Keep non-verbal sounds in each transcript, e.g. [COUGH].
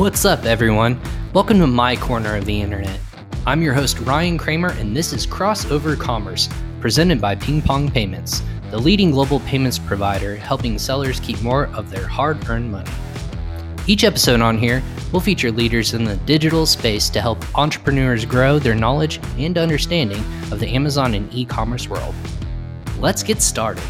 What's up, everyone? Welcome to my corner of the internet. I'm your host, Ryan Kramer, and this is Crossover Commerce, presented by Ping Pong Payments, the leading global payments provider helping sellers keep more of their hard earned money. Each episode on here will feature leaders in the digital space to help entrepreneurs grow their knowledge and understanding of the Amazon and e commerce world. Let's get started.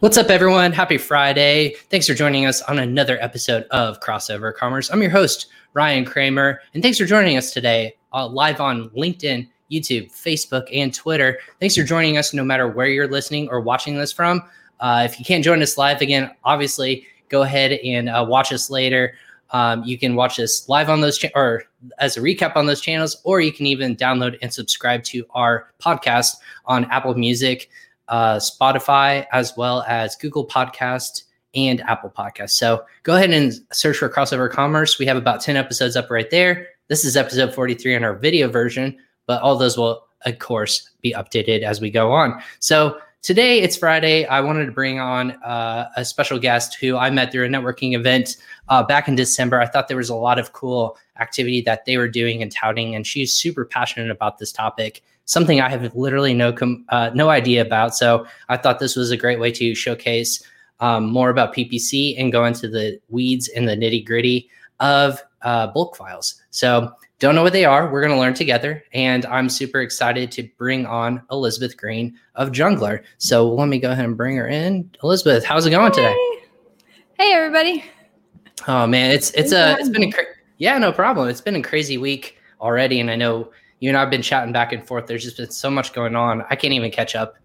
What's up, everyone? Happy Friday. Thanks for joining us on another episode of Crossover Commerce. I'm your host, Ryan Kramer, and thanks for joining us today uh, live on LinkedIn, YouTube, Facebook, and Twitter. Thanks for joining us no matter where you're listening or watching this from. Uh, if you can't join us live again, obviously go ahead and uh, watch us later. Um, you can watch us live on those cha- or as a recap on those channels, or you can even download and subscribe to our podcast on Apple Music, uh, Spotify, as well as Google Podcast and Apple Podcast. So go ahead and search for Crossover Commerce. We have about 10 episodes up right there. This is episode 43 in our video version, but all those will, of course, be updated as we go on. So today it's Friday. I wanted to bring on uh, a special guest who I met through a networking event uh, back in December. I thought there was a lot of cool activity that they were doing and touting, and she's super passionate about this topic something I have literally no com- uh, no idea about. So I thought this was a great way to showcase um, more about PPC and go into the weeds and the nitty gritty of uh, bulk files. So don't know what they are. We're going to learn together, and I'm super excited to bring on Elizabeth Green of Jungler. So let me go ahead and bring her in. Elizabeth, how's it going hey. today? Hey everybody. Oh man, it's it's a it's been a cra- yeah no problem. It's been a crazy week already, and I know you and I've been chatting back and forth. There's just been so much going on. I can't even catch up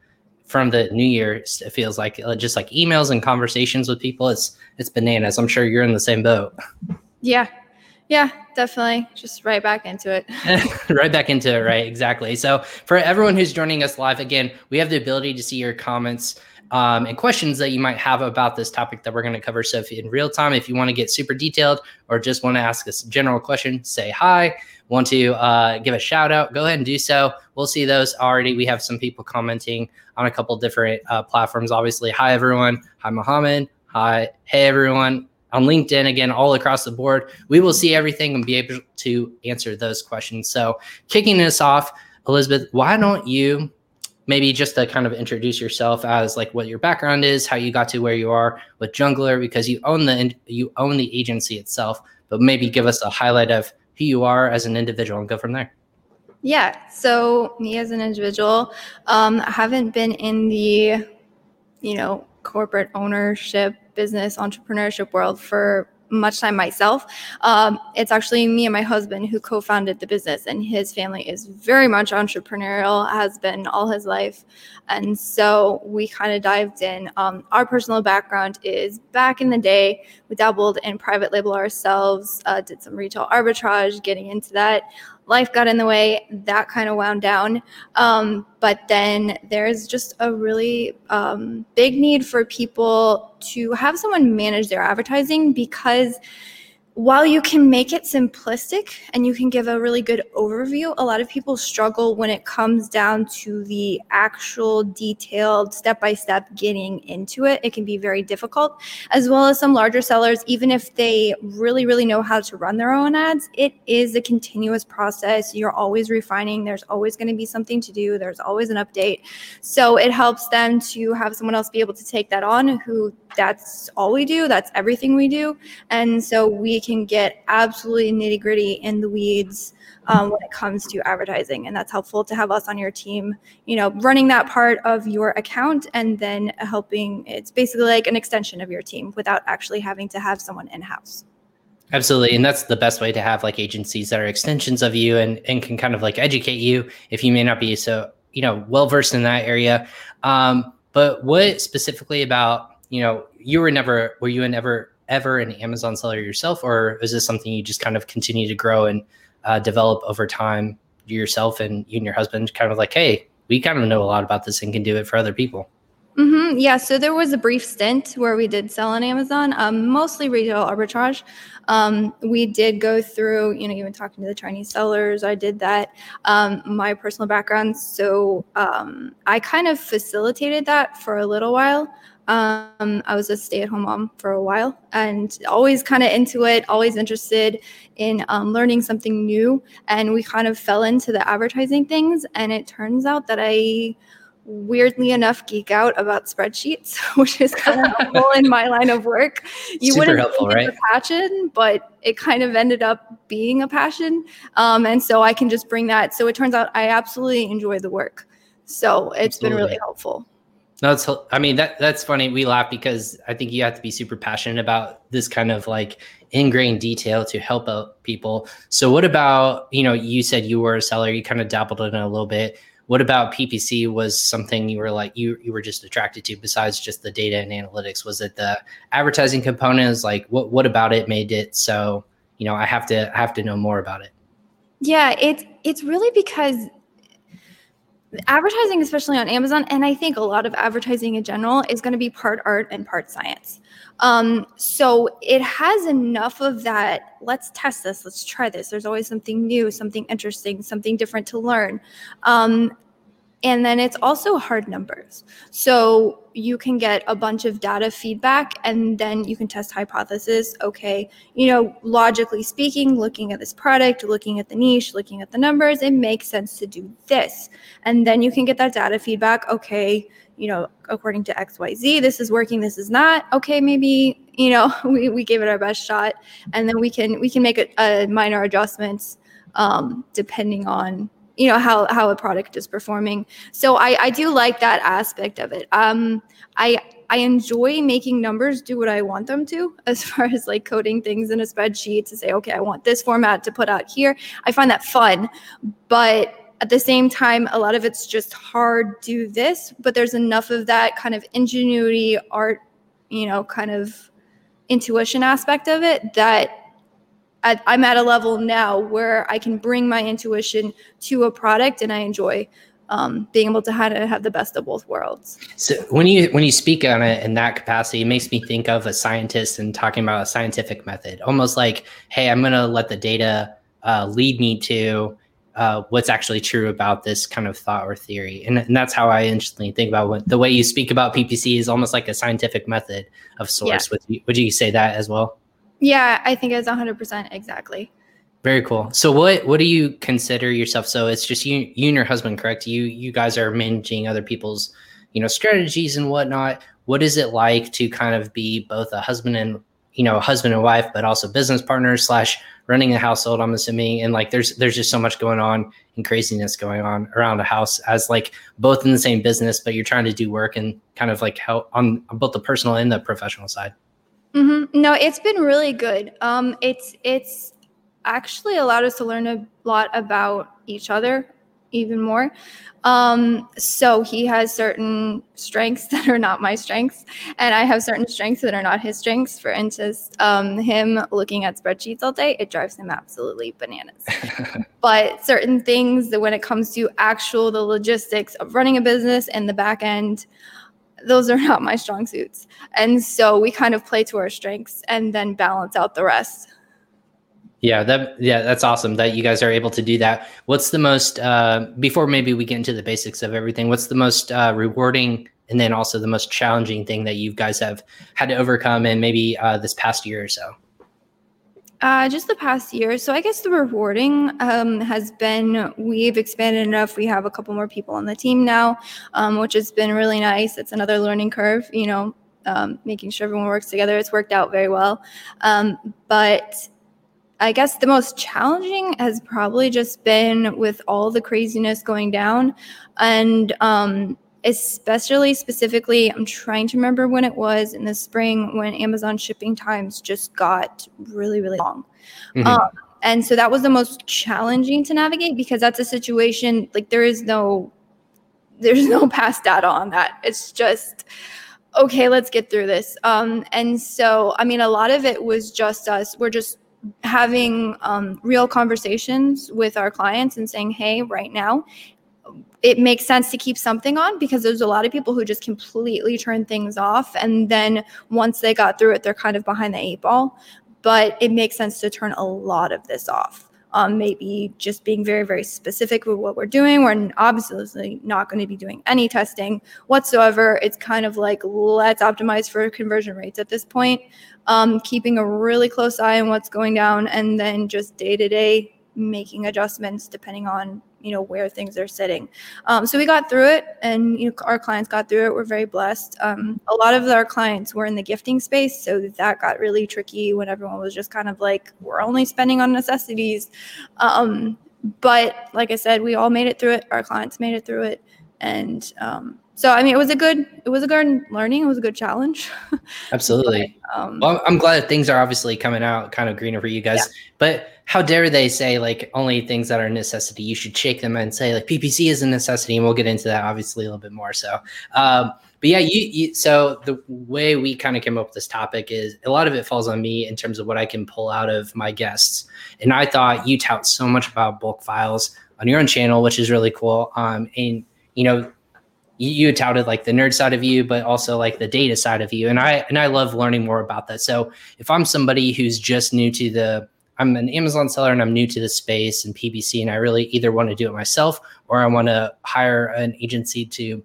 from the new year. It feels like uh, just like emails and conversations with people. It's it's bananas. I'm sure you're in the same boat. Yeah, yeah, definitely. Just right back into it. [LAUGHS] right back into it. Right, exactly. So for everyone who's joining us live, again, we have the ability to see your comments. Um, and questions that you might have about this topic that we're going to cover. So, if in real time, if you want to get super detailed or just want to ask a general question, say hi want to uh, give a shout out, go ahead and do so. We'll see those already. We have some people commenting on a couple different uh, platforms. Obviously, hi everyone. Hi Mohammed. Hi, hey everyone. On LinkedIn, again, all across the board, we will see everything and be able to answer those questions. So, kicking this off, Elizabeth, why don't you maybe just to kind of introduce yourself as like what your background is, how you got to where you are with Jungler, because you own the you own the agency itself, but maybe give us a highlight of who you are as an individual and go from there. Yeah. So me as an individual, um, I haven't been in the, you know, corporate ownership, business, entrepreneurship world for much time myself. Um, it's actually me and my husband who co-founded the business, and his family is very much entrepreneurial, has been all his life, and so we kind of dived in. Um, our personal background is back in the day, we dabbled in private label ourselves, uh, did some retail arbitrage, getting into that life got in the way that kind of wound down. Um, but then there's just a really um, big need for people to have someone manage their advertising because while you can make it simplistic and you can give a really good overview, a lot of people struggle when it comes down to the actual detailed step by step getting into it. It can be very difficult, as well as some larger sellers, even if they really, really know how to run their own ads, it is a continuous process. You're always refining, there's always going to be something to do, there's always an update. So it helps them to have someone else be able to take that on who that's all we do, that's everything we do. And so we can get absolutely nitty gritty in the weeds um, when it comes to advertising. And that's helpful to have us on your team, you know, running that part of your account and then helping. It's basically like an extension of your team without actually having to have someone in house. Absolutely. And that's the best way to have like agencies that are extensions of you and, and can kind of like educate you if you may not be so, you know, well versed in that area. Um, but what specifically about, you know, you were never, were you never ever an Amazon seller yourself, or is this something you just kind of continue to grow and uh, develop over time yourself and you and your husband kind of like, hey, we kind of know a lot about this and can do it for other people? Mm-hmm. Yeah, so there was a brief stint where we did sell on Amazon, um, mostly retail arbitrage. Um, we did go through, you know, even talking to the Chinese sellers. I did that. Um, my personal background, so um, I kind of facilitated that for a little while. Um, I was a stay-at-home mom for a while, and always kind of into it, always interested in um, learning something new. And we kind of fell into the advertising things, and it turns out that I weirdly enough geek out about spreadsheets, [LAUGHS] which is kind of [LAUGHS] helpful in my line of work. You Super wouldn't helpful, think right? a passion, but it kind of ended up being a passion. Um, and so I can just bring that. So it turns out I absolutely enjoy the work. So it's absolutely. been really helpful. No, it's, I mean, that that's funny. We laugh because I think you have to be super passionate about this kind of like ingrained detail to help out people. So what about, you know, you said you were a seller, you kind of dabbled in it a little bit what about PPC was something you were like you you were just attracted to besides just the data and analytics? Was it the advertising components? Like what what about it made it so, you know, I have to I have to know more about it? Yeah, it's it's really because advertising especially on amazon and i think a lot of advertising in general is going to be part art and part science. Um, so it has enough of that let's test this let's try this. There's always something new something interesting something different to learn. Um, and then it's also hard numbers. So you can get a bunch of data feedback and then you can test hypothesis. Okay, you know, logically speaking, looking at this product, looking at the niche, looking at the numbers, it makes sense to do this. And then you can get that data feedback. Okay, you know, according to XYZ, this is working, this is not. Okay, maybe, you know, [LAUGHS] we, we gave it our best shot. And then we can we can make a, a minor adjustments um, depending on you know how how a product is performing. So i i do like that aspect of it. Um i i enjoy making numbers do what i want them to [LAUGHS] as far as like coding things in a spreadsheet to say okay i want this format to put out here. I find that fun but at the same time a lot of it's just hard do this but there's enough of that kind of ingenuity art you know kind of intuition aspect of it that at, I'm at a level now where I can bring my intuition to a product, and I enjoy um, being able to have, have the best of both worlds. So when you when you speak on it in that capacity, it makes me think of a scientist and talking about a scientific method, almost like, hey, I'm going to let the data uh, lead me to uh, what's actually true about this kind of thought or theory. And, and that's how I instantly think about what the way you speak about PPC is almost like a scientific method of source. Yeah. Would, you, would you say that as well? Yeah, I think it's 100% exactly. Very cool. So what what do you consider yourself? So it's just you you and your husband, correct? You you guys are managing other people's, you know, strategies and whatnot. What is it like to kind of be both a husband and you know, husband and wife, but also business partners slash running a household, I'm assuming. And like there's there's just so much going on and craziness going on around a house as like both in the same business, but you're trying to do work and kind of like help on both the personal and the professional side. Mm-hmm. No, it's been really good. Um, it's it's actually allowed us to learn a lot about each other even more. Um, so he has certain strengths [LAUGHS] that are not my strengths, and I have certain strengths that are not his strengths. For instance, um, him looking at spreadsheets all day, it drives him absolutely bananas. [LAUGHS] but certain things that when it comes to actual the logistics of running a business and the back end, those are [LAUGHS] not my strong suits. And so we kind of play to our strengths and then balance out the rest. Yeah, that yeah, that's awesome that you guys are able to do that. What's the most uh, before maybe we get into the basics of everything? What's the most uh, rewarding and then also the most challenging thing that you guys have had to overcome in maybe uh, this past year or so? Uh, just the past year. So I guess the rewarding um, has been we've expanded enough. We have a couple more people on the team now, um, which has been really nice. It's another learning curve, you know, um, making sure everyone works together. It's worked out very well. Um, but I guess the most challenging has probably just been with all the craziness going down and um, especially specifically, I'm trying to remember when it was in the spring when Amazon shipping times just got really, really long. Mm-hmm. Um, and so that was the most challenging to navigate because that's a situation like there is no there's no past data on that. It's just okay, let's get through this. Um, and so I mean a lot of it was just us. We're just having um, real conversations with our clients and saying, hey, right now, it makes sense to keep something on because there's a lot of people who just completely turn things off. And then once they got through it, they're kind of behind the eight ball. But it makes sense to turn a lot of this off. um, maybe just being very, very specific with what we're doing. We're obviously not going to be doing any testing whatsoever. It's kind of like let's optimize for conversion rates at this point, um, keeping a really close eye on what's going down, and then just day to day making adjustments depending on you know where things are sitting. Um, so we got through it and you know our clients got through it. We're very blessed. Um, a lot of our clients were in the gifting space so that got really tricky when everyone was just kind of like we're only spending on necessities. Um, but like i said we all made it through it. Our clients made it through it. And um, so I mean, it was a good, it was a good learning. It was a good challenge. [LAUGHS] Absolutely. but, um, well, I'm glad that things are obviously coming out kind of greener for you guys. Yeah. But how dare they say like only things that are necessity? You should shake them and say like PPC is a necessity, and we'll get into that obviously a little bit more. So, um, but yeah, you, you so the way we kind of came up with this topic is a lot of it falls on me in terms of what I can pull out of my guests. And I thought you tout so much about bulk files on your own channel, which is really cool. Um, and you know you, you touted like the nerd side of you, but also like the data side of you. And I and I love learning more about that. So if I'm somebody who's just new to the I'm an Amazon seller and I'm new to the space and PPC, and I really either want to do it myself or I want to hire an agency to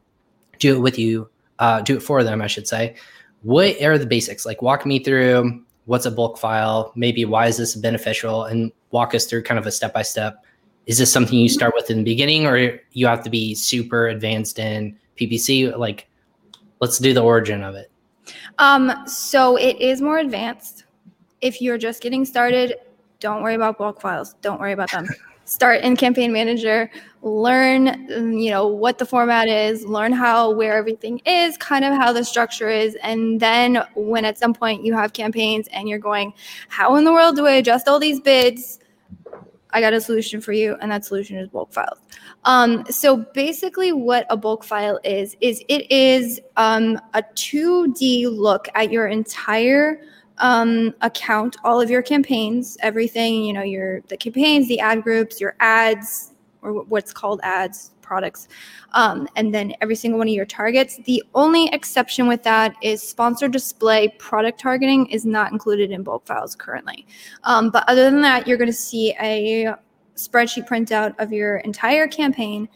do it with you, uh, do it for them, I should say. What are the basics? Like, walk me through what's a bulk file, maybe why is this beneficial, and walk us through kind of a step by step is this something you start with in the beginning or you have to be super advanced in ppc like let's do the origin of it. Um so it is more advanced. If you're just getting started don't worry about bulk files. Don't worry about them. [LAUGHS] Start in campaign manager. Learn you know what the format is. Learn how where everything is kind of how the structure is. And then when at some point you have campaigns and you're going how in the world do i adjust all these bids? I got a solution for you, and that solution is bulk files. Um, so basically, what a bulk file is is it is um, a 2D look at your entire um, account, all of your campaigns, everything. You know, your the campaigns, the ad groups, your ads, or what's called ads, products, um, and then every single one of your targets. The only exception with that is sponsored display product targeting is not included in bulk files currently. Um, but other than that, you're going to see a spreadsheet printout of your entire campaign.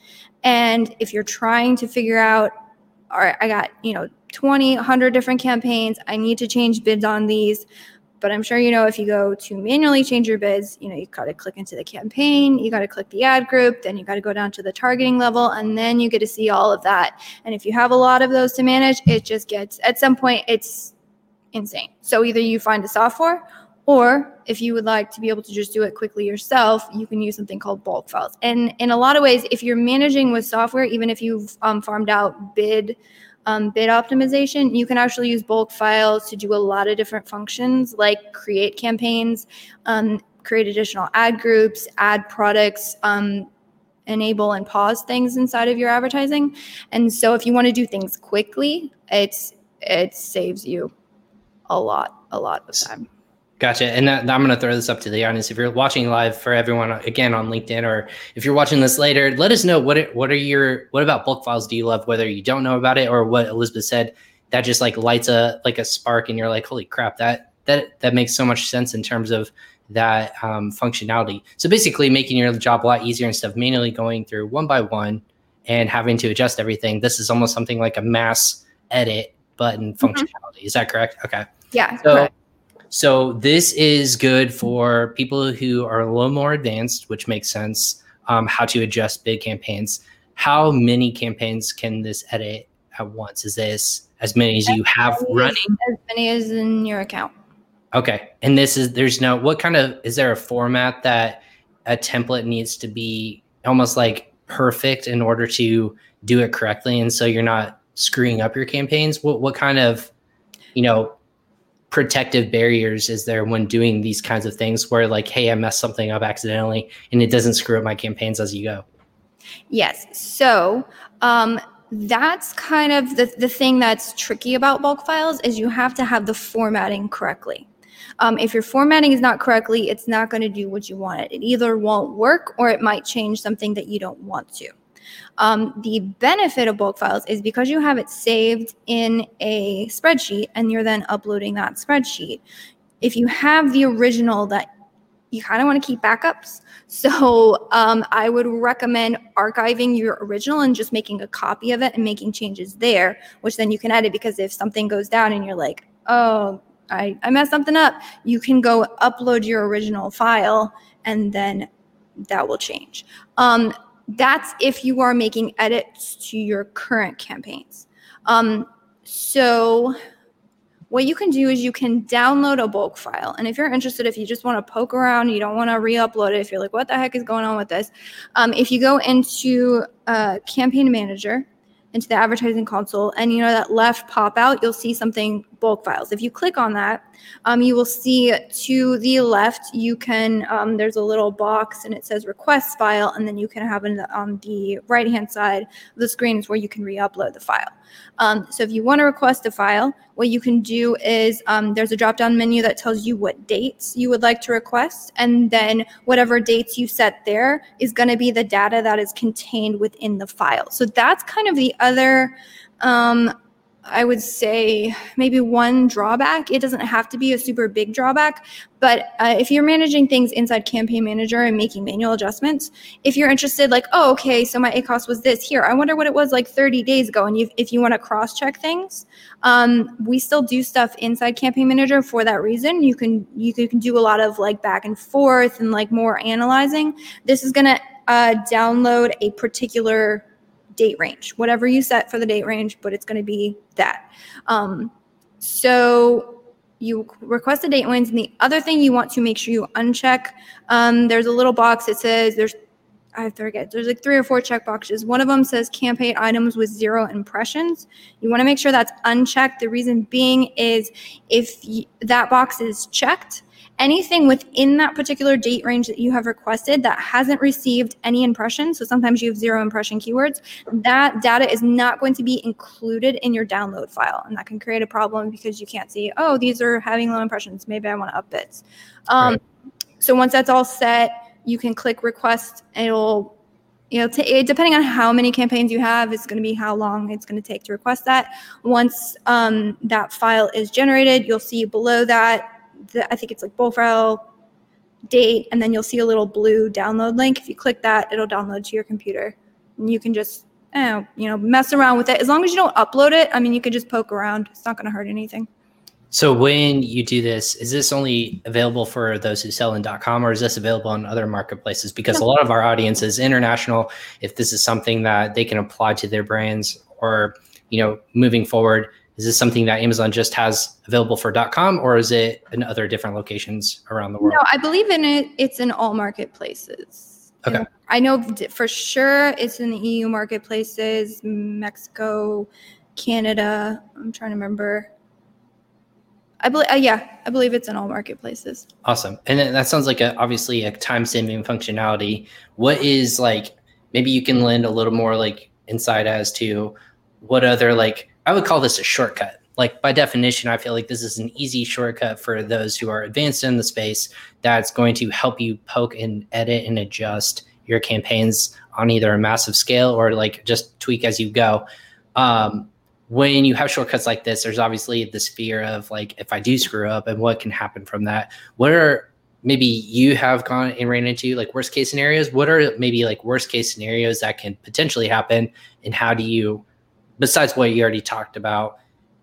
And if you're trying to figure out, all right, I got, you know, 20, 100 different campaigns, I need to change bids on these. But I'm sure you know if you go to manually change your bids, you know, you got to click into the campaign, you got to click the ad group, then you got to go down to the targeting level, and then you get to see all of that. And if you have a lot of those to manage, it just gets at some point it's insane. So either you find a software or if you would like to be able to just do it quickly yourself, you can use something called bulk files. And in a lot of ways, if you're managing with software, even if you've um, farmed out bid um, bid optimization, you can actually use bulk files to do a lot of different functions like create campaigns, um, create additional ad groups, add products, um, enable and pause things inside of your advertising. And so if you want to do things quickly, it's it saves you a lot, a lot of time. Gotcha. And that, I'm going to throw this up to the audience. If you're watching live for everyone again on LinkedIn, or if you're watching this later, let us know what it, what are your what about bulk files do you love? Whether you don't know about it or what Elizabeth said, that just like lights a like a spark, and you're like, holy crap, that that that makes so much sense in terms of that um, functionality. So basically, making your job a lot easier instead of manually going through one by one and having to adjust everything. This is almost something like a mass edit button mm-hmm. functionality. Mm-hmm. Is that correct? Okay. Yeah. So. Correct so this is good for people who are a little more advanced, which makes sense. Um, how to adjust big campaigns. How many campaigns can this edit at once? Is this as many as you have running? As many as in your account. Okay. And this is there's no what kind of is there a format that a template needs to be almost like perfect in order to do it correctly and so you're not screwing up your campaigns? What what kind of you know protective barriers is there when doing these kinds of things where like hey i messed something up accidentally and it doesn't screw up my campaigns as you go? Yes. So um, that's kind of the, the thing that's tricky about bulk files is you have to have the formatting correctly. Um, if your formatting is not correctly it's not going to do what you want it. It either won't work or it might change something that you don't want to um, the benefit of bulk files is because you have it saved in a spreadsheet and you're then uploading that spreadsheet. If you have the original that you kind of want to keep backups. [LAUGHS] So um, I would recommend archiving your original and just making a copy of it and making changes there, which then you can edit because if something goes down and you're like, oh, I, I messed something up, you can go upload your original file and then that will change. Um, that's if you are making edits to your current campaigns. Um, so what you can do is you can download a bulk file. And if you're interested, if you just want to poke around, you don't want to re-upload it, if you're like, what the heck is going on with this? Um, if you go into uh, Campaign Manager, into the advertising console and you know that left pop out you'll see something bulk files. If you click on that um, you will see to the left you can um, there's a little box and it says request file and then you can have it on the right hand side of the screen is where you can re-upload the file. Um, so if you want to request a file what you can do is um, there's a drop down menu that tells you what dates you would like to request and then whatever dates you set there is going to be the data that is contained within the file. So that's kind of the other um, I would say maybe one drawback. It doesn't have to be a super big drawback, but uh, if you're managing things inside Campaign Manager and making manual adjustments, if you're interested, like, oh, okay, so my ACOS was this here, I wonder what it was like 30 days ago. And you, if you want to cross check things, um, we still do stuff inside Campaign Manager for that reason. You can you can do a lot of like back and forth and like more analyzing. This is gonna uh, download a particular date range, whatever you set for the date range, but it's going to be that. Um, so you request the date range. And the other thing you want to make sure you uncheck, um, there's a little box that says there's I forget. There's like three or four check boxes. One of them says campaign items with zero impressions. You want to make sure that's unchecked. The reason being is if that box is checked, anything within that particular date range that you have requested that hasn't received any impressions, so sometimes you have zero impression keywords, that data is not going to be included in your download file. And that can create a problem because you can't see, oh, these are having low impressions. Maybe I want to up bits. Um, right. So once that's all set, you can click request and it'll you know, t- depending on how many campaigns you have, it's going to be how long it's going to take to request that. Once um, that file is generated, you'll see below that the, I think it's like file date, and then you'll see a little blue download link. If you click that, it'll download to your computer. And you can just, eh, you know, mess around with it. As long as you don't upload it, I mean, you can just poke around. It's not going to hurt anything. So when you do this, is this only available for those who sell in .com or is this available on other marketplaces? Because a lot of our audience is international. If this is something that they can apply to their brands or, you know, moving forward, is this something that Amazon just has available for .com, or is it in other different locations around the world? No, I believe in it. It's in all marketplaces. Okay. I know for sure it's in the EU marketplaces, Mexico, Canada. I'm trying to remember. I believe, uh, yeah, I believe it's in all marketplaces. Awesome, and that sounds like a obviously a time saving functionality. What is like? Maybe you can lend a little more like insight as to what other like I would call this a shortcut. Like by definition, I feel like this is an easy shortcut for those who are advanced in the space that's going to help you poke and edit and adjust your campaigns on either a massive scale or like just tweak as you go. Um, when you have shortcuts like this, there's obviously this fear of like, if I do screw up and what can happen from that. What are maybe you have gone and ran into like worst case scenarios? What are maybe like worst case scenarios that can potentially happen? And how do you besides what you already talked about,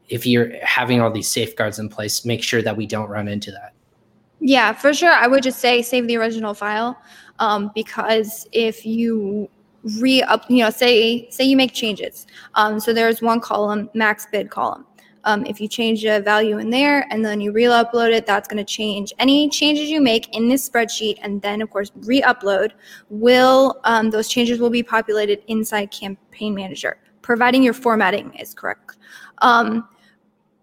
if you're having all these safeguards in place, make sure that we don't run into that. Yeah, for sure. I would just say save the original file um, because if you re up, you know, say say you make changes. Um, so there's one column, max bid column. Um, if you change a value in there and then you re-upload it, that's going to change. Any changes you make in this spreadsheet and then, of course, re-upload will um, those changes will be populated inside Campaign Manager providing your formatting is correct. Um,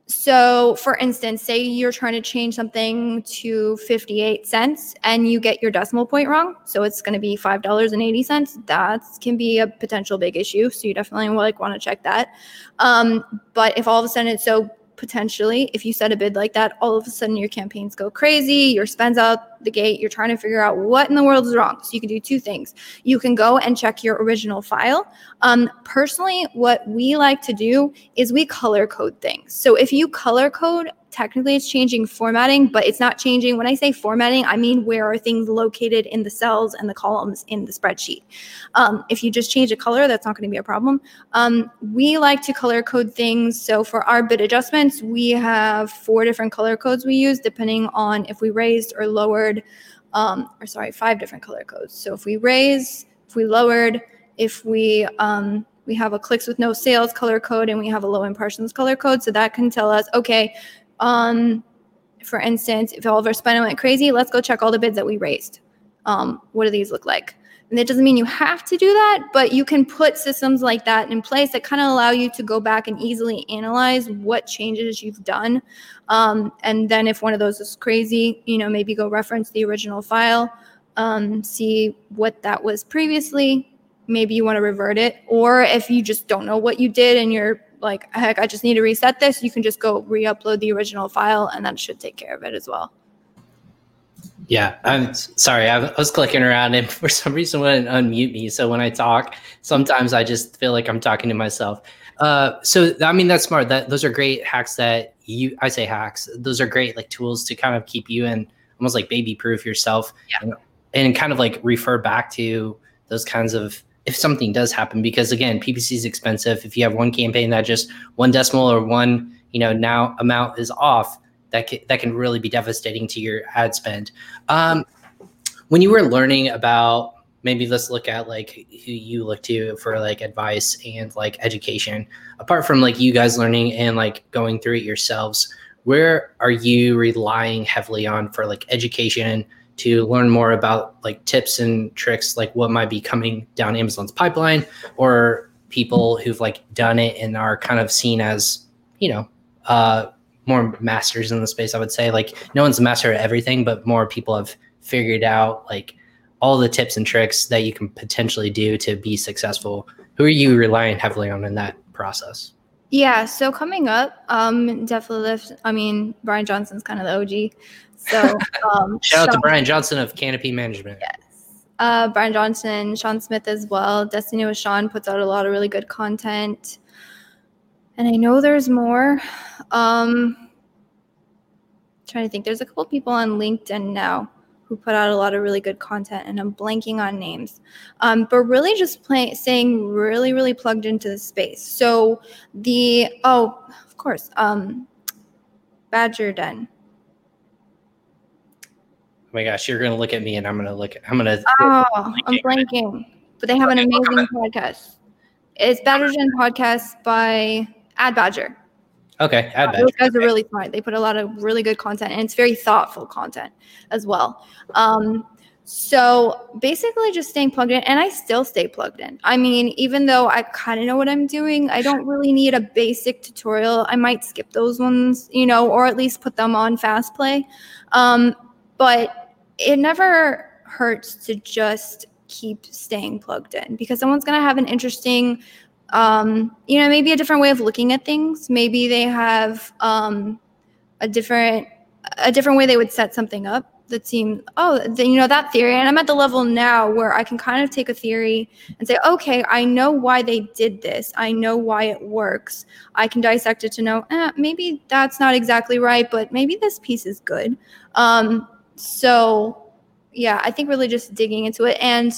so, for instance, say you're trying to change something to 58 cents and you get your decimal point wrong. So it's going to be $5.80. That can be a potential big issue. So you definitely like want to check that. Um, but if all of a sudden it's so potentially if you set a bid like that all of a sudden your campaigns go crazy your spends out the gate you're trying to figure out what in the world is wrong. So you can do two things. You can go and check your original file. Um, personally what we like to do is we color code things. So if you color code technically it's changing formatting, but it's not changing. When I say formatting, I mean where are things located in the cells and the columns in the spreadsheet. Um, if you just change a color, that's not going to be a problem. Um, we like to color code things. So for our bid adjustments, we have four different color codes we use depending on if we raised or lowered, um, or sorry, five different color codes. So if we raise, if we lowered, if we um, we have a clicks with no sales color code and we have a low impressions color code. So that can tell us, okay, um, for instance, if all of our spending went crazy, let's go check all the bids that we raised. Um, what do these look like? And that doesn't mean you have to do that, but you can put systems like that in place that kind of allow you to go back and easily analyze what changes you've done. Um, and then if one of those is crazy, you know, maybe go reference the original file, um, see what that was previously, maybe you want to revert it. Or if you just don't know what you did and you're like, heck, I just need to reset this, you can just go re upload the original file and that should take care of it as well. Yeah, I'm sorry. I was clicking around and [LAUGHS] for some reason wouldn't unmute me. So when I talk, sometimes I just feel like I'm talking to myself. Uh, so I mean that's smart. That those are great hacks that you. I say hacks. Those are great like tools to kind of keep you in almost like baby proof yourself, yeah. and, and kind of like refer back to those kinds of if something does happen because again ppc is expensive. If you have one campaign that just one decimal or one you know now amount is off that can, that can really be devastating to your ad spend. Um, when you were learning about maybe let's look at like who you look to for like advice and like education. Apart from like you guys learning and like going through it yourselves where are you relying heavily on for like education to learn more about like tips and tricks, like what might be coming down Amazon's pipeline, or people who've like done it and are kind of seen as, you know, uh, more masters in the space. I would say like no one's a master at everything, but more people have figured out like all the tips and tricks that you can potentially do to be successful. Who are you relying heavily on in that process? Yeah, so coming up, um, definitely lift. I mean, Brian Johnson's kind of the OG. So um, [LAUGHS] shout out to Brian Johnson of Canopy Management. Yes. Uh, Brian Johnson, Sean Smith as well. Destiny with Sean puts out a lot of really good content. And I know there's more. Um, trying to think. There's a couple people on LinkedIn now who put out a lot of really good content, and I'm blanking on names. Um, but really, just play, staying really, really plugged into the space. So the oh, of course, um, Badger Den my gosh, you're gonna look at me and I'm gonna look. at I'm gonna. Oh, I'm blanking. But they have an amazing podcast. It's Badger Den podcast by Ad Badger. Okay, Ad Badger. Those guys are really smart. They put a lot of really good content, and it's very thoughtful content as well. Um, so basically, just staying plugged in, and I still stay plugged in. I mean, even though I kind of know what I'm doing, I don't really need a basic tutorial. I might skip those ones, you know, or at least put them on fast play. Um, but it never hurts to just keep staying plugged in because someone's going to have an interesting um, you know maybe a different way of looking at things. Maybe they have um, a different a different way they would set something up that seemed oh you know that theory and i'm at the level now where i can kind of take a theory and say okay i know why they did this. I know why it works. I can dissect it to know eh, maybe that's not exactly right but maybe this piece is good. Um, so yeah, I think really just digging into it. And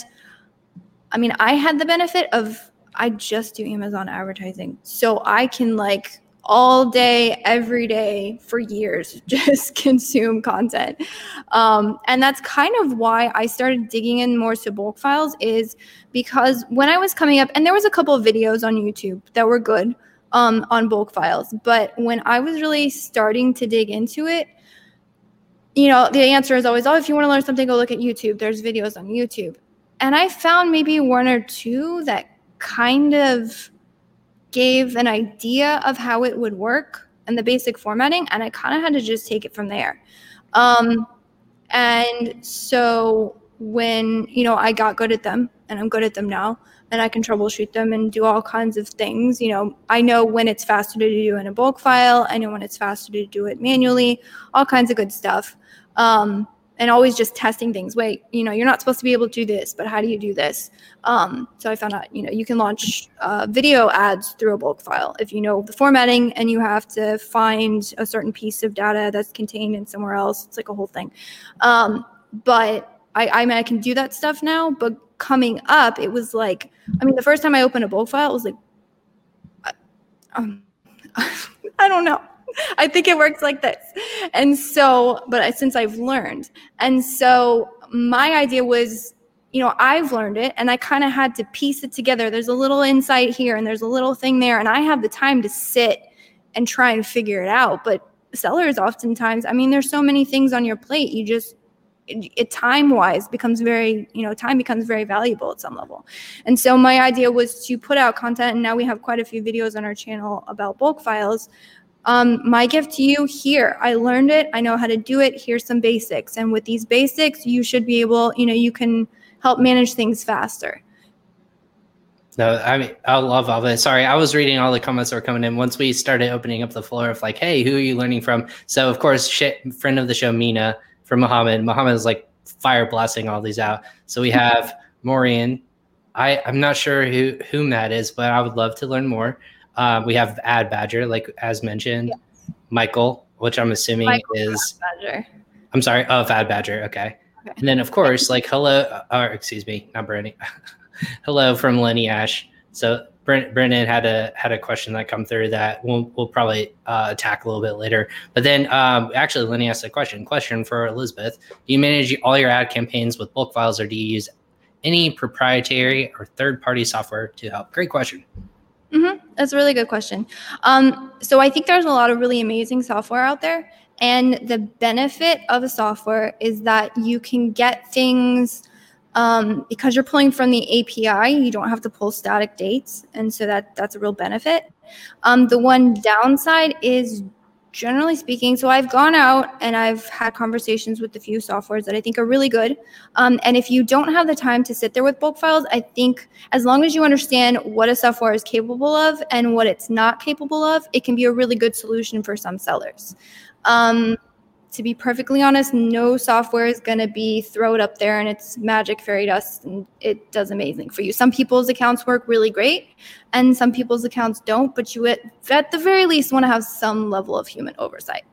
I mean, I had the benefit of I just do Amazon advertising. So I can like all day, every day for years, [LAUGHS] just consume content. Um, and that's kind of why I started digging in more to bulk files, is because when I was coming up, and there was a couple of videos on YouTube that were good um, on bulk files, but when I was really starting to dig into it, you know, the answer is always, oh, if you want to learn something, go look at YouTube. There's videos on YouTube. And I found maybe one or two that kind of gave an idea of how it would work and the basic formatting. And I kind of had to just take it from there. Um, and so when, you know, I got good at them and I'm good at them now and I can troubleshoot them and do all kinds of things. You know, I know when it's faster to do in a bulk file. I know when it's faster to do it manually, all kinds of good stuff. Um, and always just testing things. Wait, you know, you're not supposed to be able to do this, but how do you do this? Um, so I found out, you know, you can launch uh, video ads through a bulk file if you know the formatting and you have to find a certain piece of data that's contained in somewhere else. It's like a whole thing. Um, but I, I mean, I can do that stuff now, but coming up, it was like, I mean, the first time I opened a bulk file, it was like, uh, um, [LAUGHS] I don't know. I think it works like this. And so, but since I've learned, and so my idea was, you know, I've learned it and I kind of had to piece it together. There's a little insight here and there's a little thing there, and I have the time to sit and try and figure it out. But sellers oftentimes, I mean, there's so many things on your plate. You just, it, time wise becomes very you know time becomes very valuable at some level. And so my idea was to put out content and now we have quite a few videos on our channel about bulk files. Um, my gift to you here. I learned it. I know how to do it. Here's some basics. And with these basics you should be able you know you can help manage things faster. No, I mean, I love all this. Sorry, I was reading all the comments that were coming in. Once we started opening up the floor of like, hey, who are you learning from? So, of course, friend of the show, Mina, from Muhammad. Muhammad is like fire blasting all these out. So we have Morian. I, I'm not sure who whom that is, but I would love to learn more. Um, we have Ad Badger, like as mentioned, yes. Michael, which I'm assuming Michael is Badger. I'm sorry, oh, Ad Badger. Okay. okay. And then of course, like hello, uh, or excuse me, not Bernie. [LAUGHS] hello from Lenny Ash. So Brennan had a had a question that come through that we'll, we'll probably uh, attack a little bit later. But then um, actually, Lenny asked a question. Question for Elizabeth: Do you manage all your ad campaigns with bulk files, or do you use any proprietary or third party software to help? Great question. Mm-hmm. That's a really good question. Um, so I think there's a lot of really amazing software out there, and the benefit of a software is that you can get things um, because you're pulling from the API, you don't have to pull static dates, and so that that's a real benefit. Um, the one downside is generally speaking, so I've gone out and I've had conversations with a few softwares that I think are really good. Um, and if you don't have the time to sit there with bulk files, I think as long as you understand what a software is capable of and what it's not capable of, it can be a really good solution for some sellers. Um, to be perfectly honest, no software is going to be thrown up there and it's magic fairy dust and it does amazing for you. Some people's accounts work really great and some people's accounts don't, but you at, at the very least want to have some level of human oversight.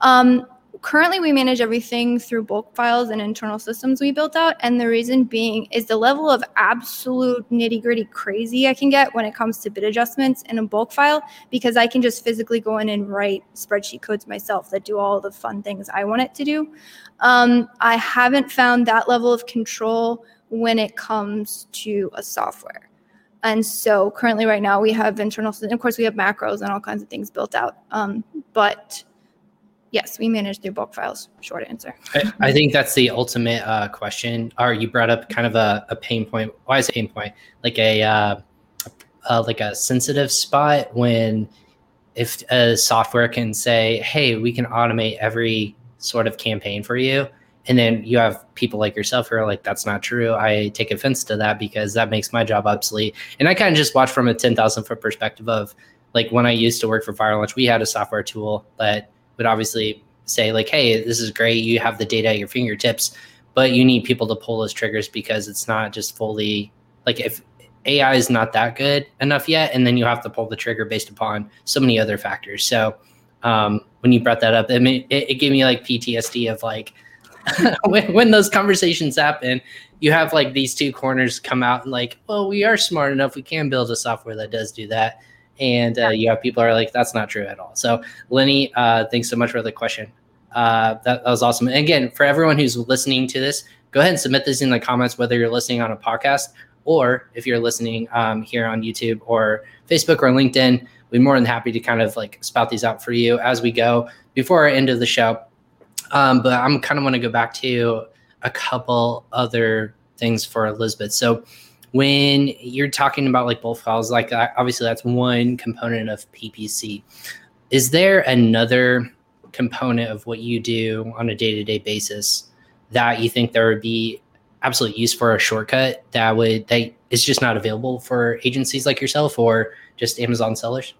Um, currently we manage everything through bulk files and internal systems we built out and the reason being is the level of absolute nitty gritty crazy i can get when it comes to bid adjustments in a bulk file because i can just physically go in and write spreadsheet codes myself that do all the fun things i want it to do. Um, i haven't found that level of control when it comes to a software. And so currently right now we have internal of course we have macros and all kinds of things built out um, but Yes, we manage through bulk files. Short answer. I, I think that's the ultimate uh, question. Or you brought up kind of a, a pain point. Why is it a pain point? Like a uh, uh, like a sensitive spot when if a software can say, "Hey, we can automate every sort of campaign for you," and then you have people like yourself who are like, "That's not true." I take offense to that because that makes my job obsolete. And I kind of just watch from a ten thousand foot perspective of like when I used to work for Viral Launch, we had a software tool that would obviously say like, hey, this is great. You have the data at your fingertips, but you need people to pull those triggers because it's not just fully like if AI is not that good enough yet, and then you have to pull the trigger based upon so many other factors. So um, when you brought that up, it, made, it, it gave me like PTSD of like [LAUGHS] when, when those conversations happen, you have like these two corners come out and like, well, we are smart enough. We can build a software that does do that and uh, you have people are like that's not true at all. So lenny uh, thanks so much for the question. Uh, that, that, was awesome. And again for everyone who's listening to this go ahead and submit this in the comments whether you're listening on a podcast or if you're listening um, here on youtube or facebook or linkedin. We're more than happy to kind of like spout these out for you as we go before our end of the show. Um, but i'm kind of want to go back to a couple other things for elizabeth. So when you're talking about like bulk files, like uh, obviously that's one component of PPC. Is there another component of what you do on a day to day basis that you think there would be absolute use for a shortcut that would that is just not available for agencies like yourself or just Amazon sellers?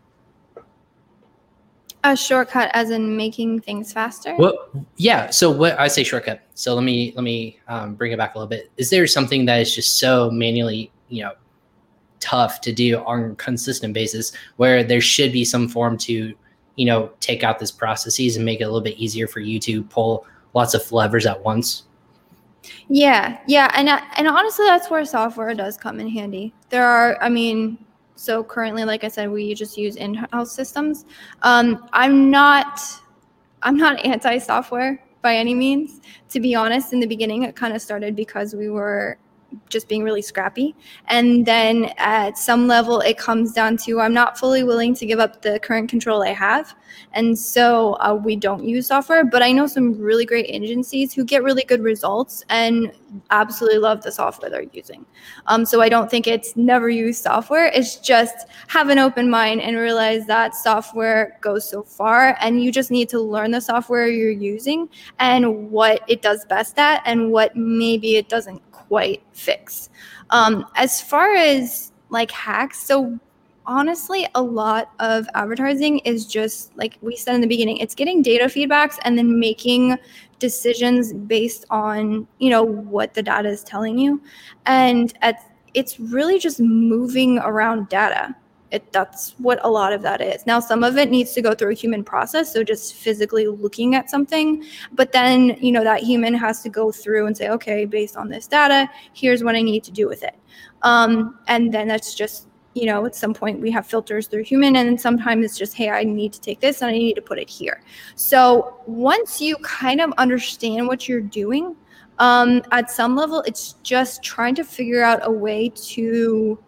A shortcut, as in making things faster. Well, yeah. So what I say shortcut. So let me let me um, bring it back a little bit. Is there something that is just so manually, you know, tough to do on a consistent basis, where there should be some form to, you know, take out this processes and make it a little bit easier for you to pull lots of levers at once? Yeah, yeah, and and honestly, that's where software does come in handy. There are, I mean, so currently, like I said, we just use in-house systems. Um, I'm not, I'm not anti-software by any means. To be honest, in the beginning, it kind of started because we were just being really scrappy. And then at some level, it comes down to I'm not fully willing to give up the current control I have. And so uh, we don't use software, but I know some really great agencies who get really good results and absolutely love the software they're using. Um, so I don't think it's never use software. It's just have an open mind and realize that software goes so far and you just need to learn the software you're using and what it does best at and what maybe it doesn't quite fix. Um, as far as like hacks, so honestly, a lot of advertising is just like we said in the beginning, it's getting data feedbacks and then making decisions based on you know what the data is telling you, and at, it's really just moving around data. It, that's what a lot of that is. Now, some of it needs to go through a human process, so just physically looking at something. But then, you know, that human has to go through and say, okay, based on this data, here's what I need to do with it. Um, and then that's just, you know, at some point we have filters through human, and sometimes it's just, hey, I need to take this and I need to put it here. So once you kind of understand what you're doing, um, at some level, it's just trying to figure out a way to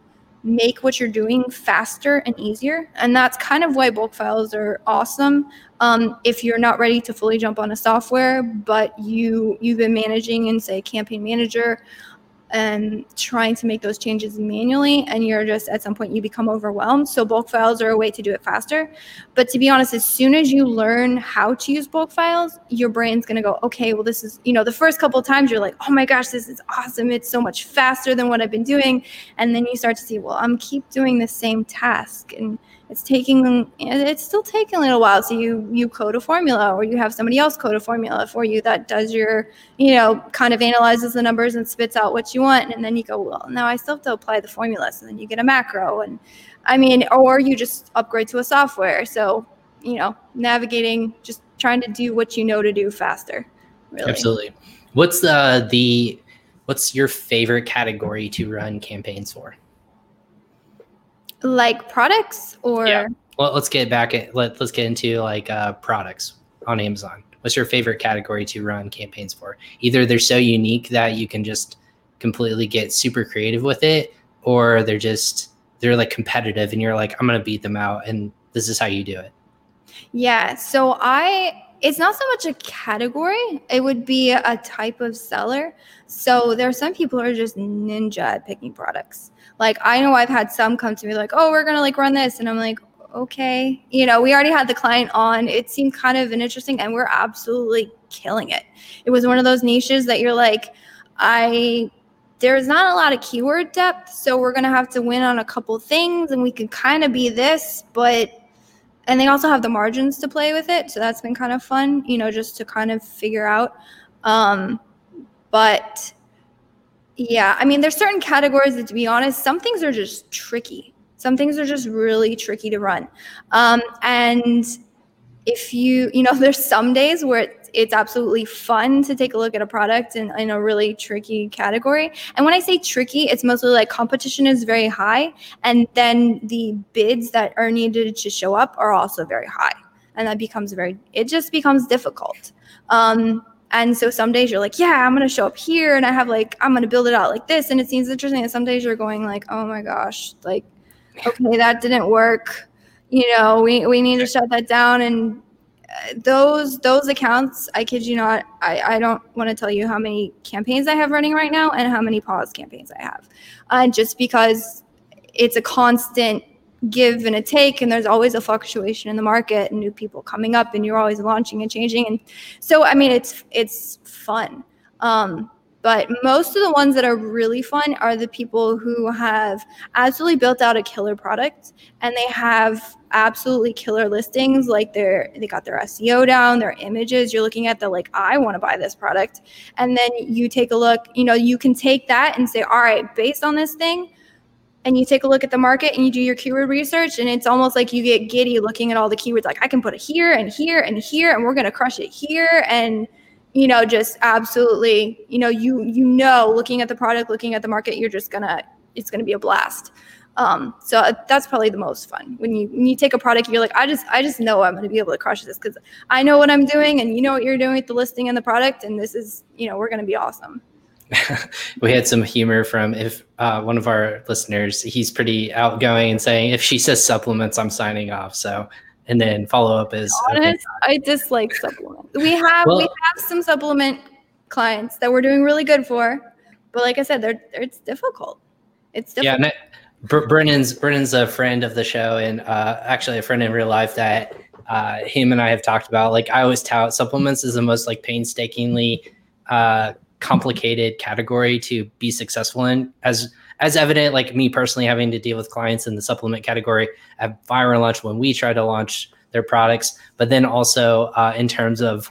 make what you're doing faster and easier. And that's kind of why bulk files are awesome. Um, if you're not ready to fully jump on a software, but you you've been managing in say campaign manager and trying to make those changes manually and you're just at some point you become overwhelmed. So bulk files are a way to do it faster. But to be honest as soon as you learn how to use bulk files your brain's going to go okay well this is you know the first couple of times you're like oh my gosh this is awesome. It's so much faster than what i've been doing. And then you start to see well i'm keep doing the same task. And it's taking it's still taking a little while so you you code a formula or you have somebody else code a formula for you that does your you know kind of analyzes the numbers and spits out what you want. And then you go well now i still have to apply the formula so then you get a macro. And i mean or you just upgrade to a software. So you know navigating just trying to do what you know to do faster really. Absolutely. What's the the what's your favorite category to run campaigns for like products or? Yeah. well let's get back at let, let's get into like uh, products on amazon. What's your favorite category to run campaigns for? Either they're so unique that you can just completely get super creative with it or they're just they're like competitive and you're like i'm gonna beat them out and this is how you do it. Yeah so i it's not so much a category it would be a type of seller. So there are some people who are just ninja at picking products like I know I've had some come to me like, "Oh, we're going to like run this." And I'm like, "Okay." You know, we already had the client on. It seemed kind of an interesting and we're absolutely killing it. It was one of those niches that you're like, I there's not a lot of keyword depth, so we're going to have to win on a couple things and we can kind of be this, but and they also have the margins to play with it, so that's been kind of fun, you know, just to kind of figure out um but yeah, I mean, there's certain categories that, to be honest, some things are just tricky. Some things are just really tricky to run. Um, and if you, you know, [LAUGHS] there's some days where it's, it's absolutely fun to take a look at a product in, in a really tricky category. And when I say tricky, it's mostly like competition is very high. And then the bids that are needed to show up are also very high. And that becomes very, it just becomes difficult. Um, and so some days you're like, yeah, I'm going to show up here and I have like, I'm going to build it out like this. And it seems interesting. And some days you're going like, oh my gosh, like, okay, that didn't work. You know, we, we need to shut that down. And uh, those, those accounts, I kid you not, I, I don't want to tell you how many campaigns I have running right now and how many pause campaigns I have. Uh, just because it's a constant give and a take and there's always a fluctuation in the market and new people coming up and you're always launching and changing and so i mean it's it's fun um But most of the ones that are really fun are the people who have absolutely built out a killer product and they have absolutely killer listings. Like they're they got their SEO down, their images. You're looking at the like, I want to buy this product. And then you take a look, you know, you can take that and say, all right, based on this thing, and you take a look at the market and you do your keyword research and it's almost like you get giddy looking at all the keywords like i can put it here and here and here and we're going to crush it here and you know just absolutely you know you you know looking at the product looking at the market you're just gonna it's gonna be a blast. Um, so uh, that's probably the most fun. When you when you take a product you're like i just i just know i'm going to be able to crush this because i know what i'm doing and you know what you're doing with the listing and the product and this is you know we're going to be awesome [LAUGHS] we had some humor from if uh, one of our listeners he's pretty outgoing and saying if she says supplements i'm signing off. So and then follow up is honest okay. i dislike supplements. We have well, we have some supplement clients that we're doing really good for but like i said they're, they're it's difficult. It's difficult. yeah Br- brennan's brennan's a friend of the show and uh, actually a friend in real life that uh, him and i have talked about. Like i always tout supplements is the most like painstakingly uh, complicated category to be successful in as as evident like me personally having to deal with clients in the supplement category at Viral Launch when we try to launch their products but then also uh, in terms of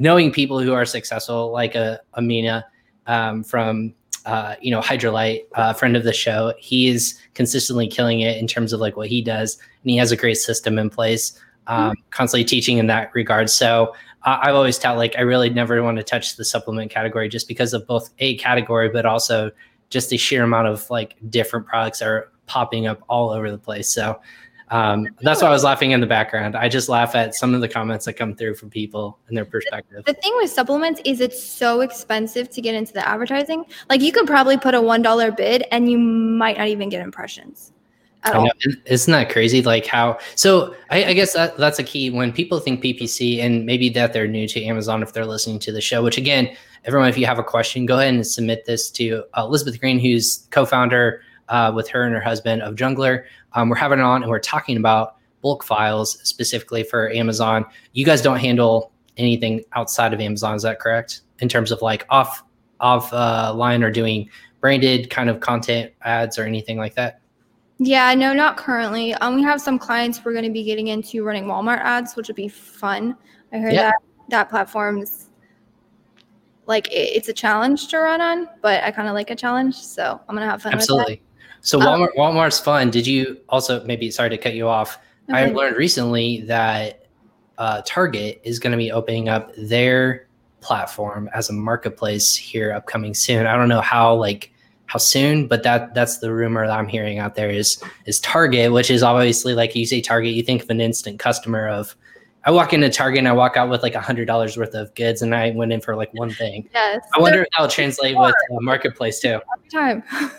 knowing people who are successful like a uh, amina um, from uh, you know hydrolyte a uh, friend of the show he is consistently killing it in terms of like what he does and he has a great system in place um, mm-hmm. constantly teaching in that regard so I've always tell like I really never want to touch the supplement category just because of both a category, but also just the sheer amount of like different products are popping up all over the place. So um, that's why I was laughing in the background. I just laugh at some of the comments that come through from people and their perspective. The thing with supplements is it's so expensive to get into the advertising. Like you could probably put a one dollar bid and you might not even get impressions at all. Isn't that crazy? Like how? So I, I, guess that, that's a key when people think PPC, and maybe that they're new to Amazon if they're listening to the show. Which again, everyone, if you have a question, go ahead and submit this to uh, Elizabeth Green, who's co-founder uh, with her and her husband of Junglr. Um, we're having it on, and we're talking about bulk files specifically for Amazon. You guys don't handle anything outside of Amazon, is that correct? In terms of like off off uh, line or doing branded kind of content ads or anything like that? Yeah, no, not currently. Um, we have some clients we're going to be getting into running Walmart ads, which would be fun. I heard that that platform's like it, it's a challenge to run on, but I kind of like a challenge, so I'm gonna have fun. Absolutely. So Walmart, um, Walmart's fun. Did you also maybe? Sorry to cut you off. Okay. I learned recently that uh, Target is going to be opening up their platform as a marketplace here upcoming soon. I don't know how like how soon, but that that's the rumor that I'm hearing out there is is Target, which is obviously like you say Target, you think of an instant customer of I walk into Target and I walk out with like a hundred dollars worth of goods, and I went in for like one thing. Yes, I wonder if that'll translate with uh, marketplace too. Every time. [LAUGHS]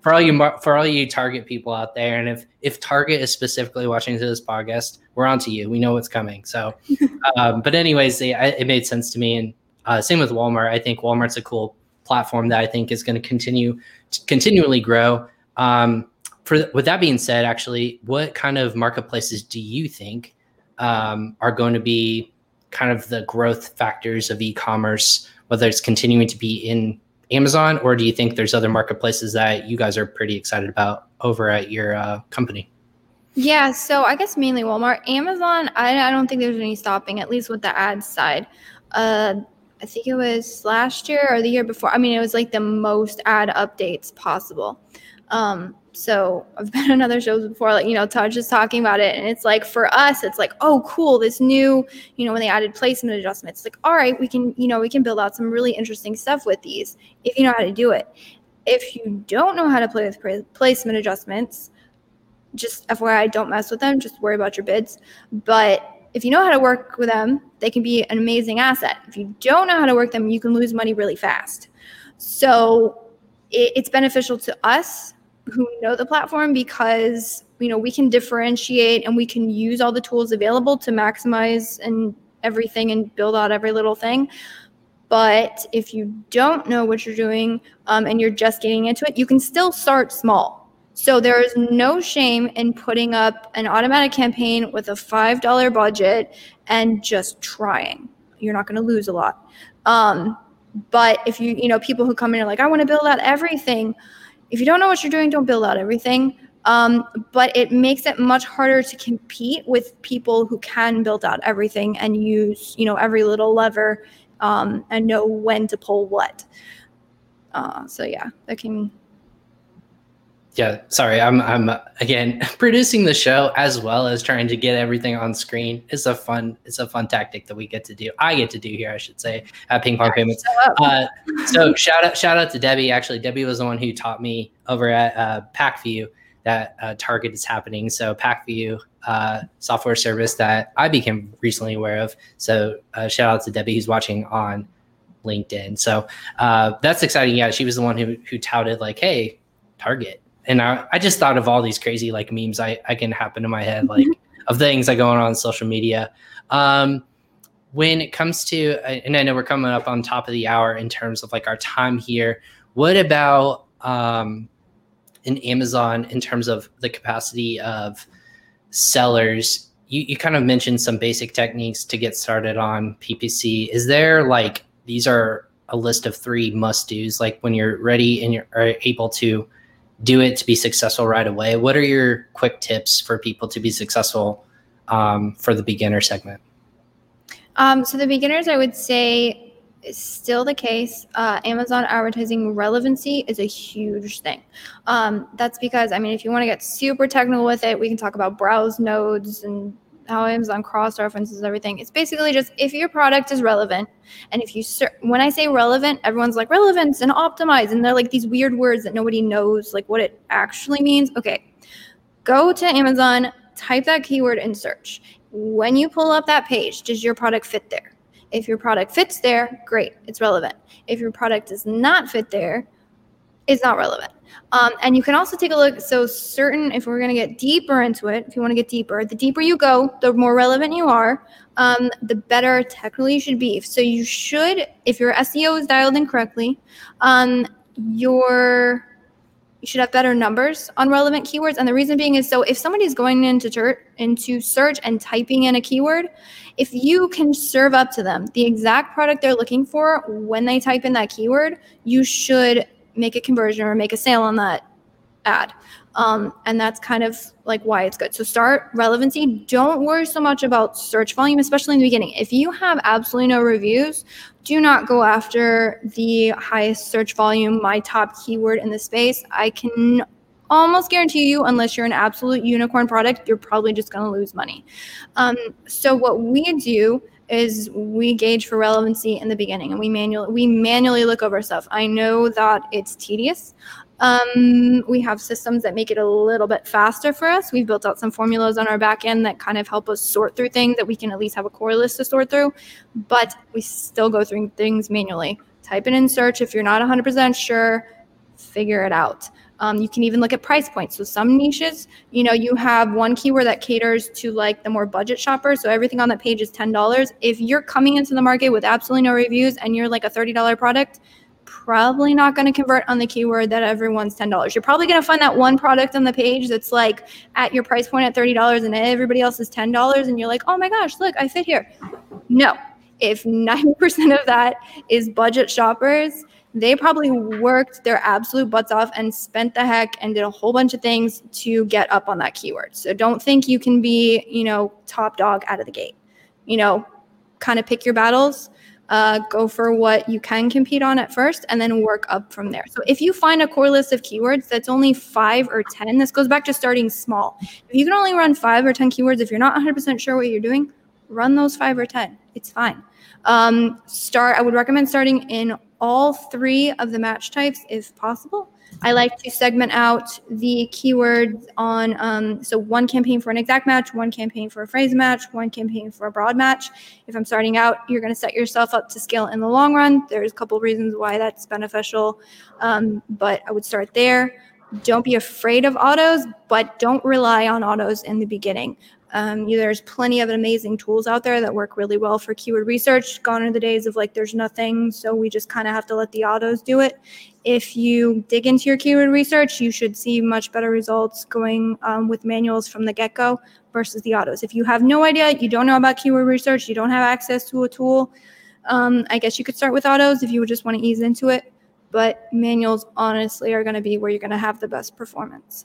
for all you for all you Target people out there, and if if Target is specifically watching this podcast, we're on to you. We know what's coming. So, [LAUGHS] um, but anyways, it, it made sense to me, and uh, same with Walmart. I think Walmart's a cool platform that I think is going to continue to continually grow. Um, for with that being said, actually, what kind of marketplaces do you think um, are going to be kind of the growth factors of e-commerce? Whether it's continuing to be in Amazon, or do you think there's other marketplaces that you guys are pretty excited about over at your uh, company? Yeah, so I guess mainly Walmart. Amazon, I, I, don't think there's any stopping, at least with the ads side. Uh, I think it was last year or the year before. I mean, it was like the most ad updates possible. Um, so I've [LAUGHS] been on other shows before, like, you know, Taj just talking about it. And it's like, for us, it's like, oh, cool. This new, you know, when they added placement adjustments, like, all right, we can, you know, we can build out some really interesting stuff with these if you know how to do it. If you don't know how to play with placement adjustments, just FYI, don't mess with them. Just worry about your bids. But if you know how to work with them, they can be an amazing asset. If you don't know how to work them, you can lose money really fast. So it, it's beneficial to us who know the platform because you know we can differentiate and we can use all the tools available to maximize and everything and build out every little thing. But if you don't know what you're doing um, and you're just getting into it, you can still start small so there is no shame in putting up an automatic campaign with a $5 budget and just trying. You're not going to lose a lot. Um, But if you, you know, people who come in are like, I want to build out everything. If you don't know what you're doing, don't build out everything. Um, but it makes it much harder to compete with people who can build out everything and use, you know, every little lever um, and know when to pull what. Uh, so yeah, that can yeah sorry i'm i'm again [LAUGHS] producing the show as well as trying to get everything on screen it's a fun it's a fun tactic that we get to do i get to do here i should say at ping pong payments. uh, [LAUGHS] so shout out shout out to debbie actually debbie was the one who taught me over at uh, Pacvue that uh, target is happening so Pacvue uh, software service that i became recently aware of so uh, shout out to debbie who's watching on linkedin so uh, that's exciting yeah she was the one who who touted like hey target and I, I just thought of all these crazy like memes I, I can happen in my head like of things that go on on social media. Um, when it comes to and I know we're coming up on top of the hour in terms of like our time here. What about um, in Amazon in terms of the capacity of sellers? You, you kind of mentioned some basic techniques to get started on PPC. Is there like these are a list of three must dos like when you're ready and you're able to do it to be successful right away. What are your quick tips for people to be successful um, for the beginner segment? Um, so the beginners, I would say, is still the case. Uh, Amazon advertising relevancy is a huge thing. Um, that's because, I mean, if you want to get super technical with it, we can talk about browse nodes and how Amazon cross references everything. It's basically just if your product is relevant, and if you ser- when I say relevant, everyone's like relevance and optimize, and they're like these weird words that nobody knows like what it actually means. Okay, go to Amazon, type that keyword in search. When you pull up that page, does your product fit there? If your product fits there, great, it's relevant. If your product does not fit there, it's not relevant. Um, and you can also take a look. So, certain, if we're going to get deeper into it, if you want to get deeper, the deeper you go, the more relevant you are, um, the better technically you should be. So, you should, if your SEO is dialed in correctly, um, your you should have better numbers on relevant keywords. And the reason being is so if somebody's going into ter- into search and typing in a keyword, if you can serve up to them the exact product they're looking for when they type in that keyword, you should make a conversion or make a sale on that ad. Um, and that's kind of like why it's good. So start relevancy. Don't worry so much about search volume, especially in the beginning. If you have absolutely no reviews, do not go after the highest search volume, my top keyword in the space. I can almost guarantee you, unless you're an absolute unicorn product, you're probably just going to lose money. Um, so what we do is we gauge for relevancy in the beginning and we manually we manually look over stuff. I know that it's tedious. Um, we have systems that make it a little bit faster for us. We've built out some formulas on our back end that kind of help us sort through things that we can at least have a core list to sort through, but we still go through things manually. Type it in search if you're not 100% sure, figure it out. Um, you can even look at price points. So some niches, you know, you have one keyword that caters to like the more budget shoppers. So everything on that page is ten dollars. If you're coming into the market with absolutely no reviews and you're like a thirty dollar product, probably not going to convert on the keyword that everyone's ten dollars. You're probably going to find that one product on the page that's like at your price point at thirty dollars and everybody else is ten dollars, and you're like, oh my gosh, look, I fit here. No, if 90% of that is budget shoppers they probably worked their absolute butts off and spent the heck and did a whole bunch of things to get up on that keyword. So don't think you can be, you know, top dog out of the gate. You know, kind of pick your battles. Uh, go for what you can compete on at first and then work up from there. So if you find a core list of keywords that's only five or 10, this goes back to starting small. If you can only run five or 10 keywords, if you're not 100% sure what you're doing, run those five or 10. It's fine. Um, start, I would recommend starting in all three of the match types if possible. I like to segment out the keywords on um, so one campaign for an exact match, one campaign for a phrase match, one campaign for a broad match. If I'm starting out, you're going to set yourself up to scale in the long run. There's a couple reasons why that's beneficial, um, but I would start there. Don't be afraid of autos, but don't rely on autos in the beginning. Um, you, there's plenty of amazing tools out there that work really well for keyword research. Gone are the days of like there's nothing, so we just kind of have to let the autos do it. If you dig into your keyword research, you should see much better results going um, with manuals from the get go versus the autos. If you have no idea, you don't know about keyword research, you don't have access to a tool, Um, I guess you could start with autos if you would just want to ease into it, but manuals honestly are going to be where you're going to have the best performance.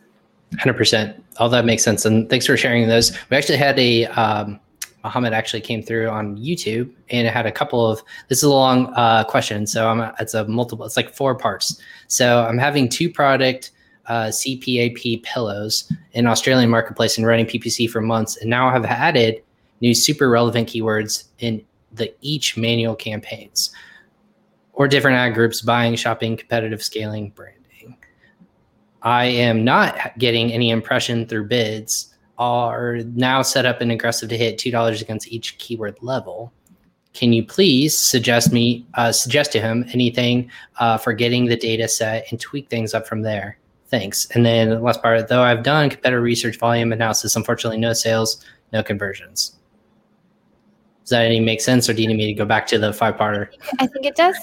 100%. All that makes sense. And thanks for sharing those. We actually had a, um, Muhammad actually came through on YouTube and it had a couple of, this is a long uh, question. So I'm, it's a multiple, it's like four parts. So I'm having two product uh, CPAP pillows in Australian marketplace and running PPC for months. And now I've added new super relevant keywords in the each manual campaigns or different ad groups, buying, shopping, competitive scaling, branding. I am not getting any impression through bids are now set up and aggressive to hit $2 against each keyword level. Can you please suggest me uh, suggest to him anything uh, for getting the data set and tweak things up from there? Thanks. And then the last part, though I've done competitor research volume analysis, unfortunately, no sales, no conversions. Does that any make sense, or do you need me to go back to the five parter? I think it does.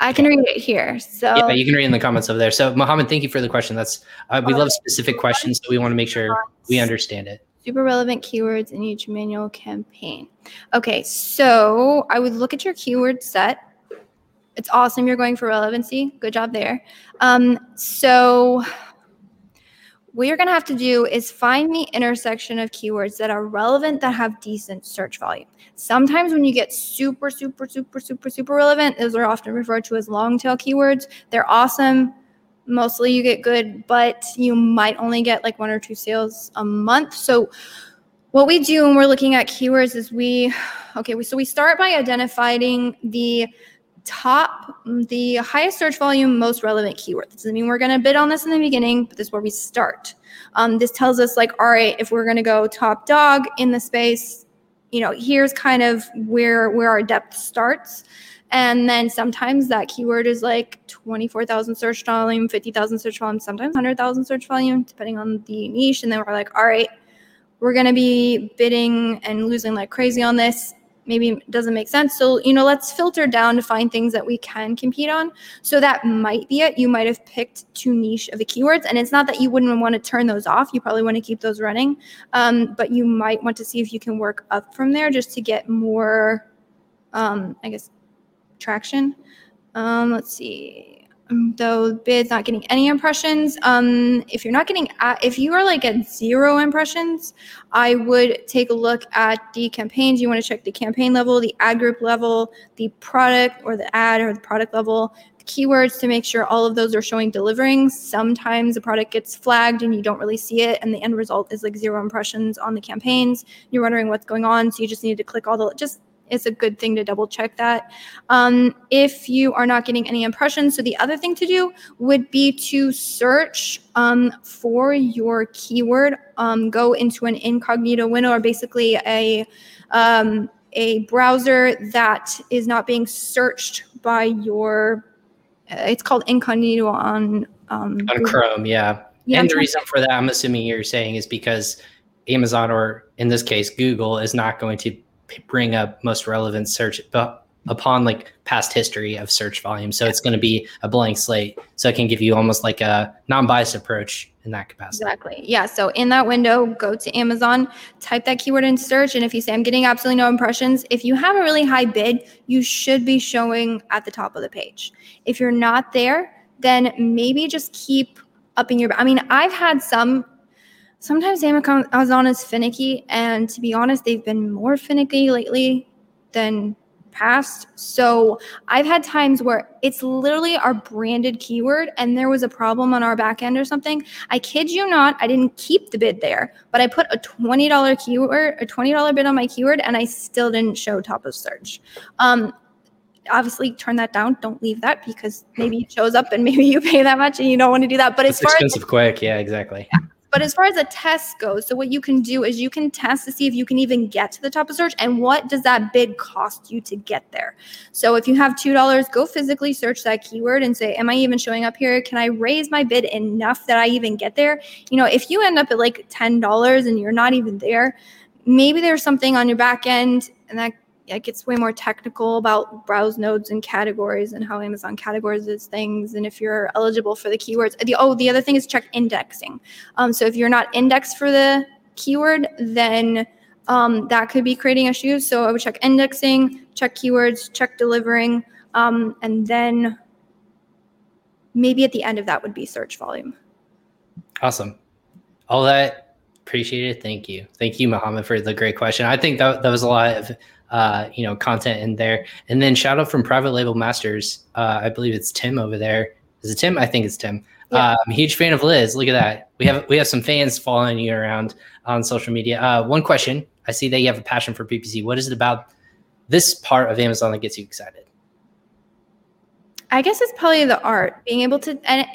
I can read it here. So yeah, you can read in the comments over there. So Mohammed, thank you for the question. That's uh, we love specific questions, so we want to make sure we understand it. Super relevant keywords in each manual campaign. Okay, so I would look at your keyword set it's awesome you're going for relevancy. Good job there. Um, so what you're going to have to do is find the intersection of keywords that are relevant that have decent search volume. Sometimes when you get super, super, super, super, super relevant, those are often referred to as long tail keywords. They're awesome. Mostly you get good, but you might only get like one or two sales a month. So what we do when we're looking at keywords is we, okay, so we start by identifying the top, the highest search volume, most relevant keyword. This doesn't mean we're going to bid on this in the beginning, but this is where we start. Um, this tells us like, all right, if we're going to go top dog in the space, you know, here's kind of where where our depth starts. And then sometimes that keyword is like 24,000 search volume, 50,000 search volume, sometimes 100,000 search volume, depending on the niche. And then we're like, all right, we're going to be bidding and losing like crazy on this maybe doesn't make sense. So, you know, let's filter down to find things that we can compete on. So that might be it. You might have picked too niche of the keywords. And it's not that you wouldn't want to turn those off. You probably want to keep those running. Um, but you might want to see if you can work up from there just to get more, um, I guess, traction. Um, let's see though bids not getting any impressions um, if you're not getting at, if you are like at zero impressions i would take a look at the campaigns. You want to check the campaign level the ad group level the product or the ad or the product level the keywords to make sure all of those are showing delivering sometimes the product gets flagged and you don't really see it and the end result is like zero impressions on the campaigns. You're wondering what's going on so you just need to click all the just it's a good thing to double check that. Um, if you are not getting any impressions, so the other thing to do would be to search um, for your keyword. Um, go into an incognito window or basically a um, a browser that is not being searched by your. Uh, it's called incognito on um, on Chrome. Yeah. yeah. And the reason for that, I'm assuming you're saying, is because Amazon or in this case Google is not going to bring up most relevant search but upon like past history of search volume. So it's going to be a blank slate. So it can give you almost like a non-biased approach in that capacity. Exactly. Yeah. So in that window, go to Amazon, type that keyword in search. And if you say, I'm getting absolutely no impressions, if you have a really high bid, you should be showing at the top of the page. If you're not there, then maybe just keep upping your, I mean, I've had some sometimes Amazon is finicky, and to be honest, they've been more finicky lately than past. So I've had times where it's literally our branded keyword and there was a problem on our back end or something. I kid you not, I didn't keep the bid there, but I put a $20 keyword, a $20 bid on my keyword and I still didn't show top of search. Um, obviously turn that down. Don't leave that because maybe it shows up and [LAUGHS] maybe you pay that much and you don't want to do that. But it's expensive as, quick. Yeah, exactly. Yeah. But as far as a test goes, so what you can do is you can test to see if you can even get to the top of search and what does that bid cost you to get there. So if you have $2, go physically search that keyword and say, Am I even showing up here? Can I raise my bid enough that I even get there? You know, if you end up at like $10 and you're not even there, maybe there's something on your back end and that it gets way more technical about browse nodes and categories and how Amazon categorizes things and if you're eligible for the keywords. The, oh, the other thing is check indexing. Um, so if you're not indexed for the keyword, then um, that could be creating issues. So I would check indexing, check keywords, check delivering, um, and then maybe at the end of that would be search volume. Awesome. All that appreciate it. Thank you. Thank you, Mohammed, for the great question. I think that, that was a lot of uh, you know content in there. And then shout out from Private Label Masters. Uh, I believe it's Tim over there. Is it Tim? I think it's Tim. Yeah. Um, huge fan of Liz. Look at that. We have we have some fans following you around on social media. Uh, one question: I see that you have a passion for PPC. What is it about this part of Amazon that gets you excited? I guess it's probably the art, being able to and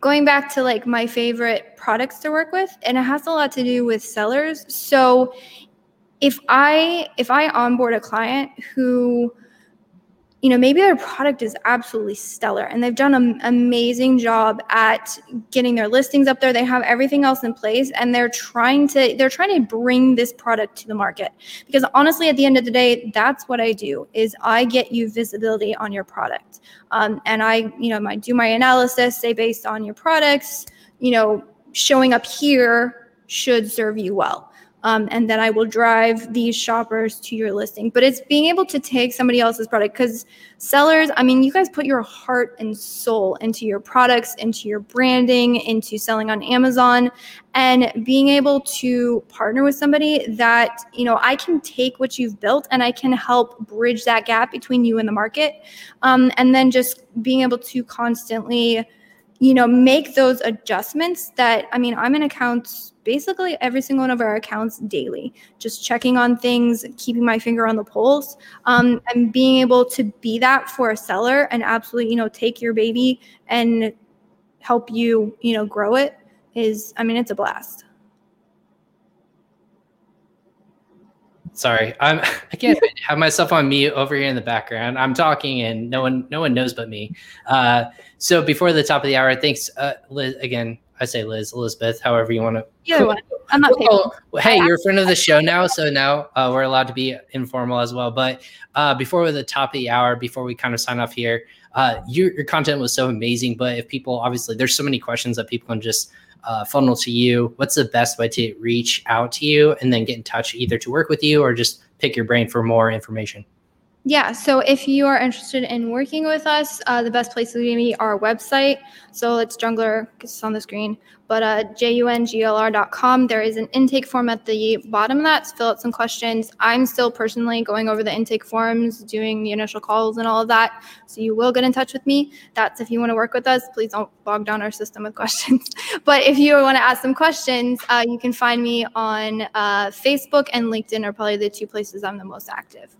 going back to like my favorite products to work with, and it has a lot to do with sellers. So if I if I onboard a client who you know, maybe their product is absolutely stellar and they've done an amazing job at getting their listings up there. They have everything else in place and they're trying to they're trying to bring this product to the market. Because honestly, at the end of the day, that's what I do is I get you visibility on your product. Um, and I, you know, I do my analysis, say based on your products, you know, showing up here should serve you well um, and then I will drive these shoppers to your listing. But it's being able to take somebody else's product because sellers, I mean, you guys put your heart and soul into your products, into your branding, into selling on Amazon, and being able to partner with somebody that, you know, I can take what you've built and I can help bridge that gap between you and the market. Um, and then just being able to constantly, you know, make those adjustments that, I mean, I'm an accounts basically every single one of our accounts daily, just checking on things, keeping my finger on the pulse, um, and being able to be that for a seller and absolutely, you know, take your baby and help you, you know, grow it is, I mean, it's a blast. Sorry, I'm [LAUGHS] I can't have myself on mute over here in the background. I'm talking and no one no one knows but me. Uh, so before the top of the hour, thanks uh, Liz, again I say Liz, Elizabeth, however you want to. Either one. I'm not. Well, hey, you're a friend of the show now, so now uh, we're allowed to be informal as well. But uh, before we're the top of the hour, before we kind of sign off here, uh, your, your content was so amazing. But if people, obviously, there's so many questions that people can just uh, funnel to you. What's the best way to reach out to you and then get in touch, either to work with you or just pick your brain for more information? Yeah, so if you are interested in working with us, uh, the best place to be our website. So it's Junglr, it's on the screen, but uh, junglr.com. There is an intake form at the bottom of that to fill out some questions. I'm still personally going over the intake forms, doing the initial calls and all of that. So you will get in touch with me. That's if you want to work with us. Please don't bog down our system with [LAUGHS] questions. but if you want to ask some questions, uh, you can find me on uh, Facebook and LinkedIn are probably the two places I'm the most active.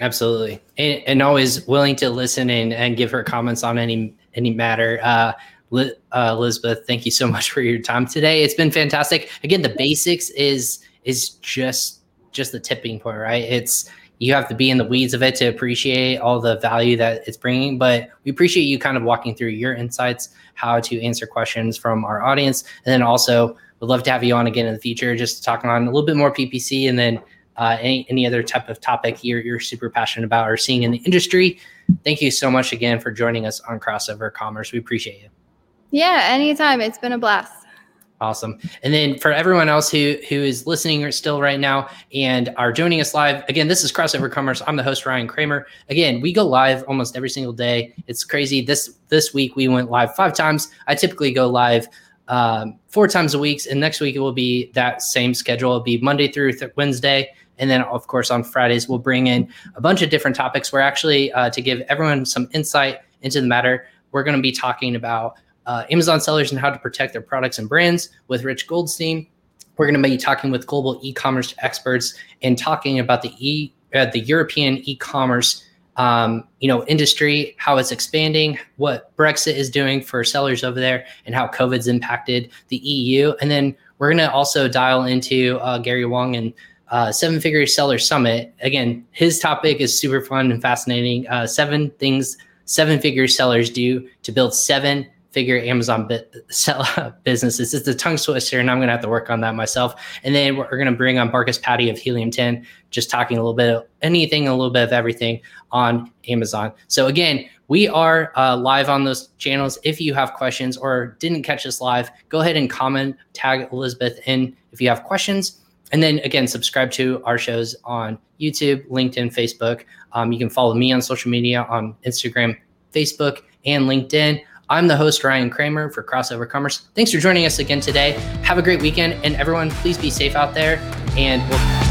Absolutely, and, and, always willing to listen and, and give her comments on any any matter. Uh, uh, Elizabeth, thank you so [LAUGHS] much for your time today. It's been fantastic. Again, the basics is is just just the tipping point, right? It's you have to be in the weeds of it to appreciate all the value that it's bringing. But we appreciate you kind of walking through your insights, how to answer questions from our audience, and then also would love to have you on again in the future, just talking on a little bit more PPC and then uh, any, any other type of topic you're, you're super passionate about or seeing in the industry. Thank you so much again for joining us on Crossover Commerce. We appreciate you. Yeah, anytime. It's been a blast. Awesome. And then for everyone else who who is listening or still right now and are joining us live, again, this is Crossover Commerce. I'm the host Ryan Kramer. Again, we go live almost every single day. It's crazy. This this week we went live five times. I typically go live um, four times a week, and next week it will be that same schedule. It'll be Monday through th- Wednesday, and then, of course, on Fridays, we'll bring in a bunch of different topics. We're actually, uh, to give everyone some insight into the matter, we're going to be talking about uh, Amazon sellers and how to protect their products and brands with Rich Goldstein. We're going to be talking with global e-commerce experts and talking about the e uh, the European e-commerce um, you know industry, how it's expanding, what Brexit is doing for sellers over there, and how COVID's impacted the EU. And then we're going to also dial into uh, Gary Huang and uh, Seven Figure Seller Summit. Again, his topic is super fun and fascinating. Uh, seven things seven figure sellers do to build seven figure Amazon bi- sell- [LAUGHS] businesses. It's a tongue twister, and I'm going to have to work on that myself. And then we're going to bring on Marcus Patty of Helium 10, just talking a little bit of anything, a little bit of everything on Amazon. So, again, we are uh, live on those channels. If you have questions or didn't catch us live, go ahead and comment, tag Elizabeth in if you have questions and then again, subscribe to our shows on YouTube, LinkedIn, Facebook. Um, you can follow me on social media on Instagram, Facebook, and LinkedIn. I'm the host, Ryan Kramer for Crossover Commerce. Thanks for joining us again today. Have a great weekend. And everyone, please be safe out there. And we'll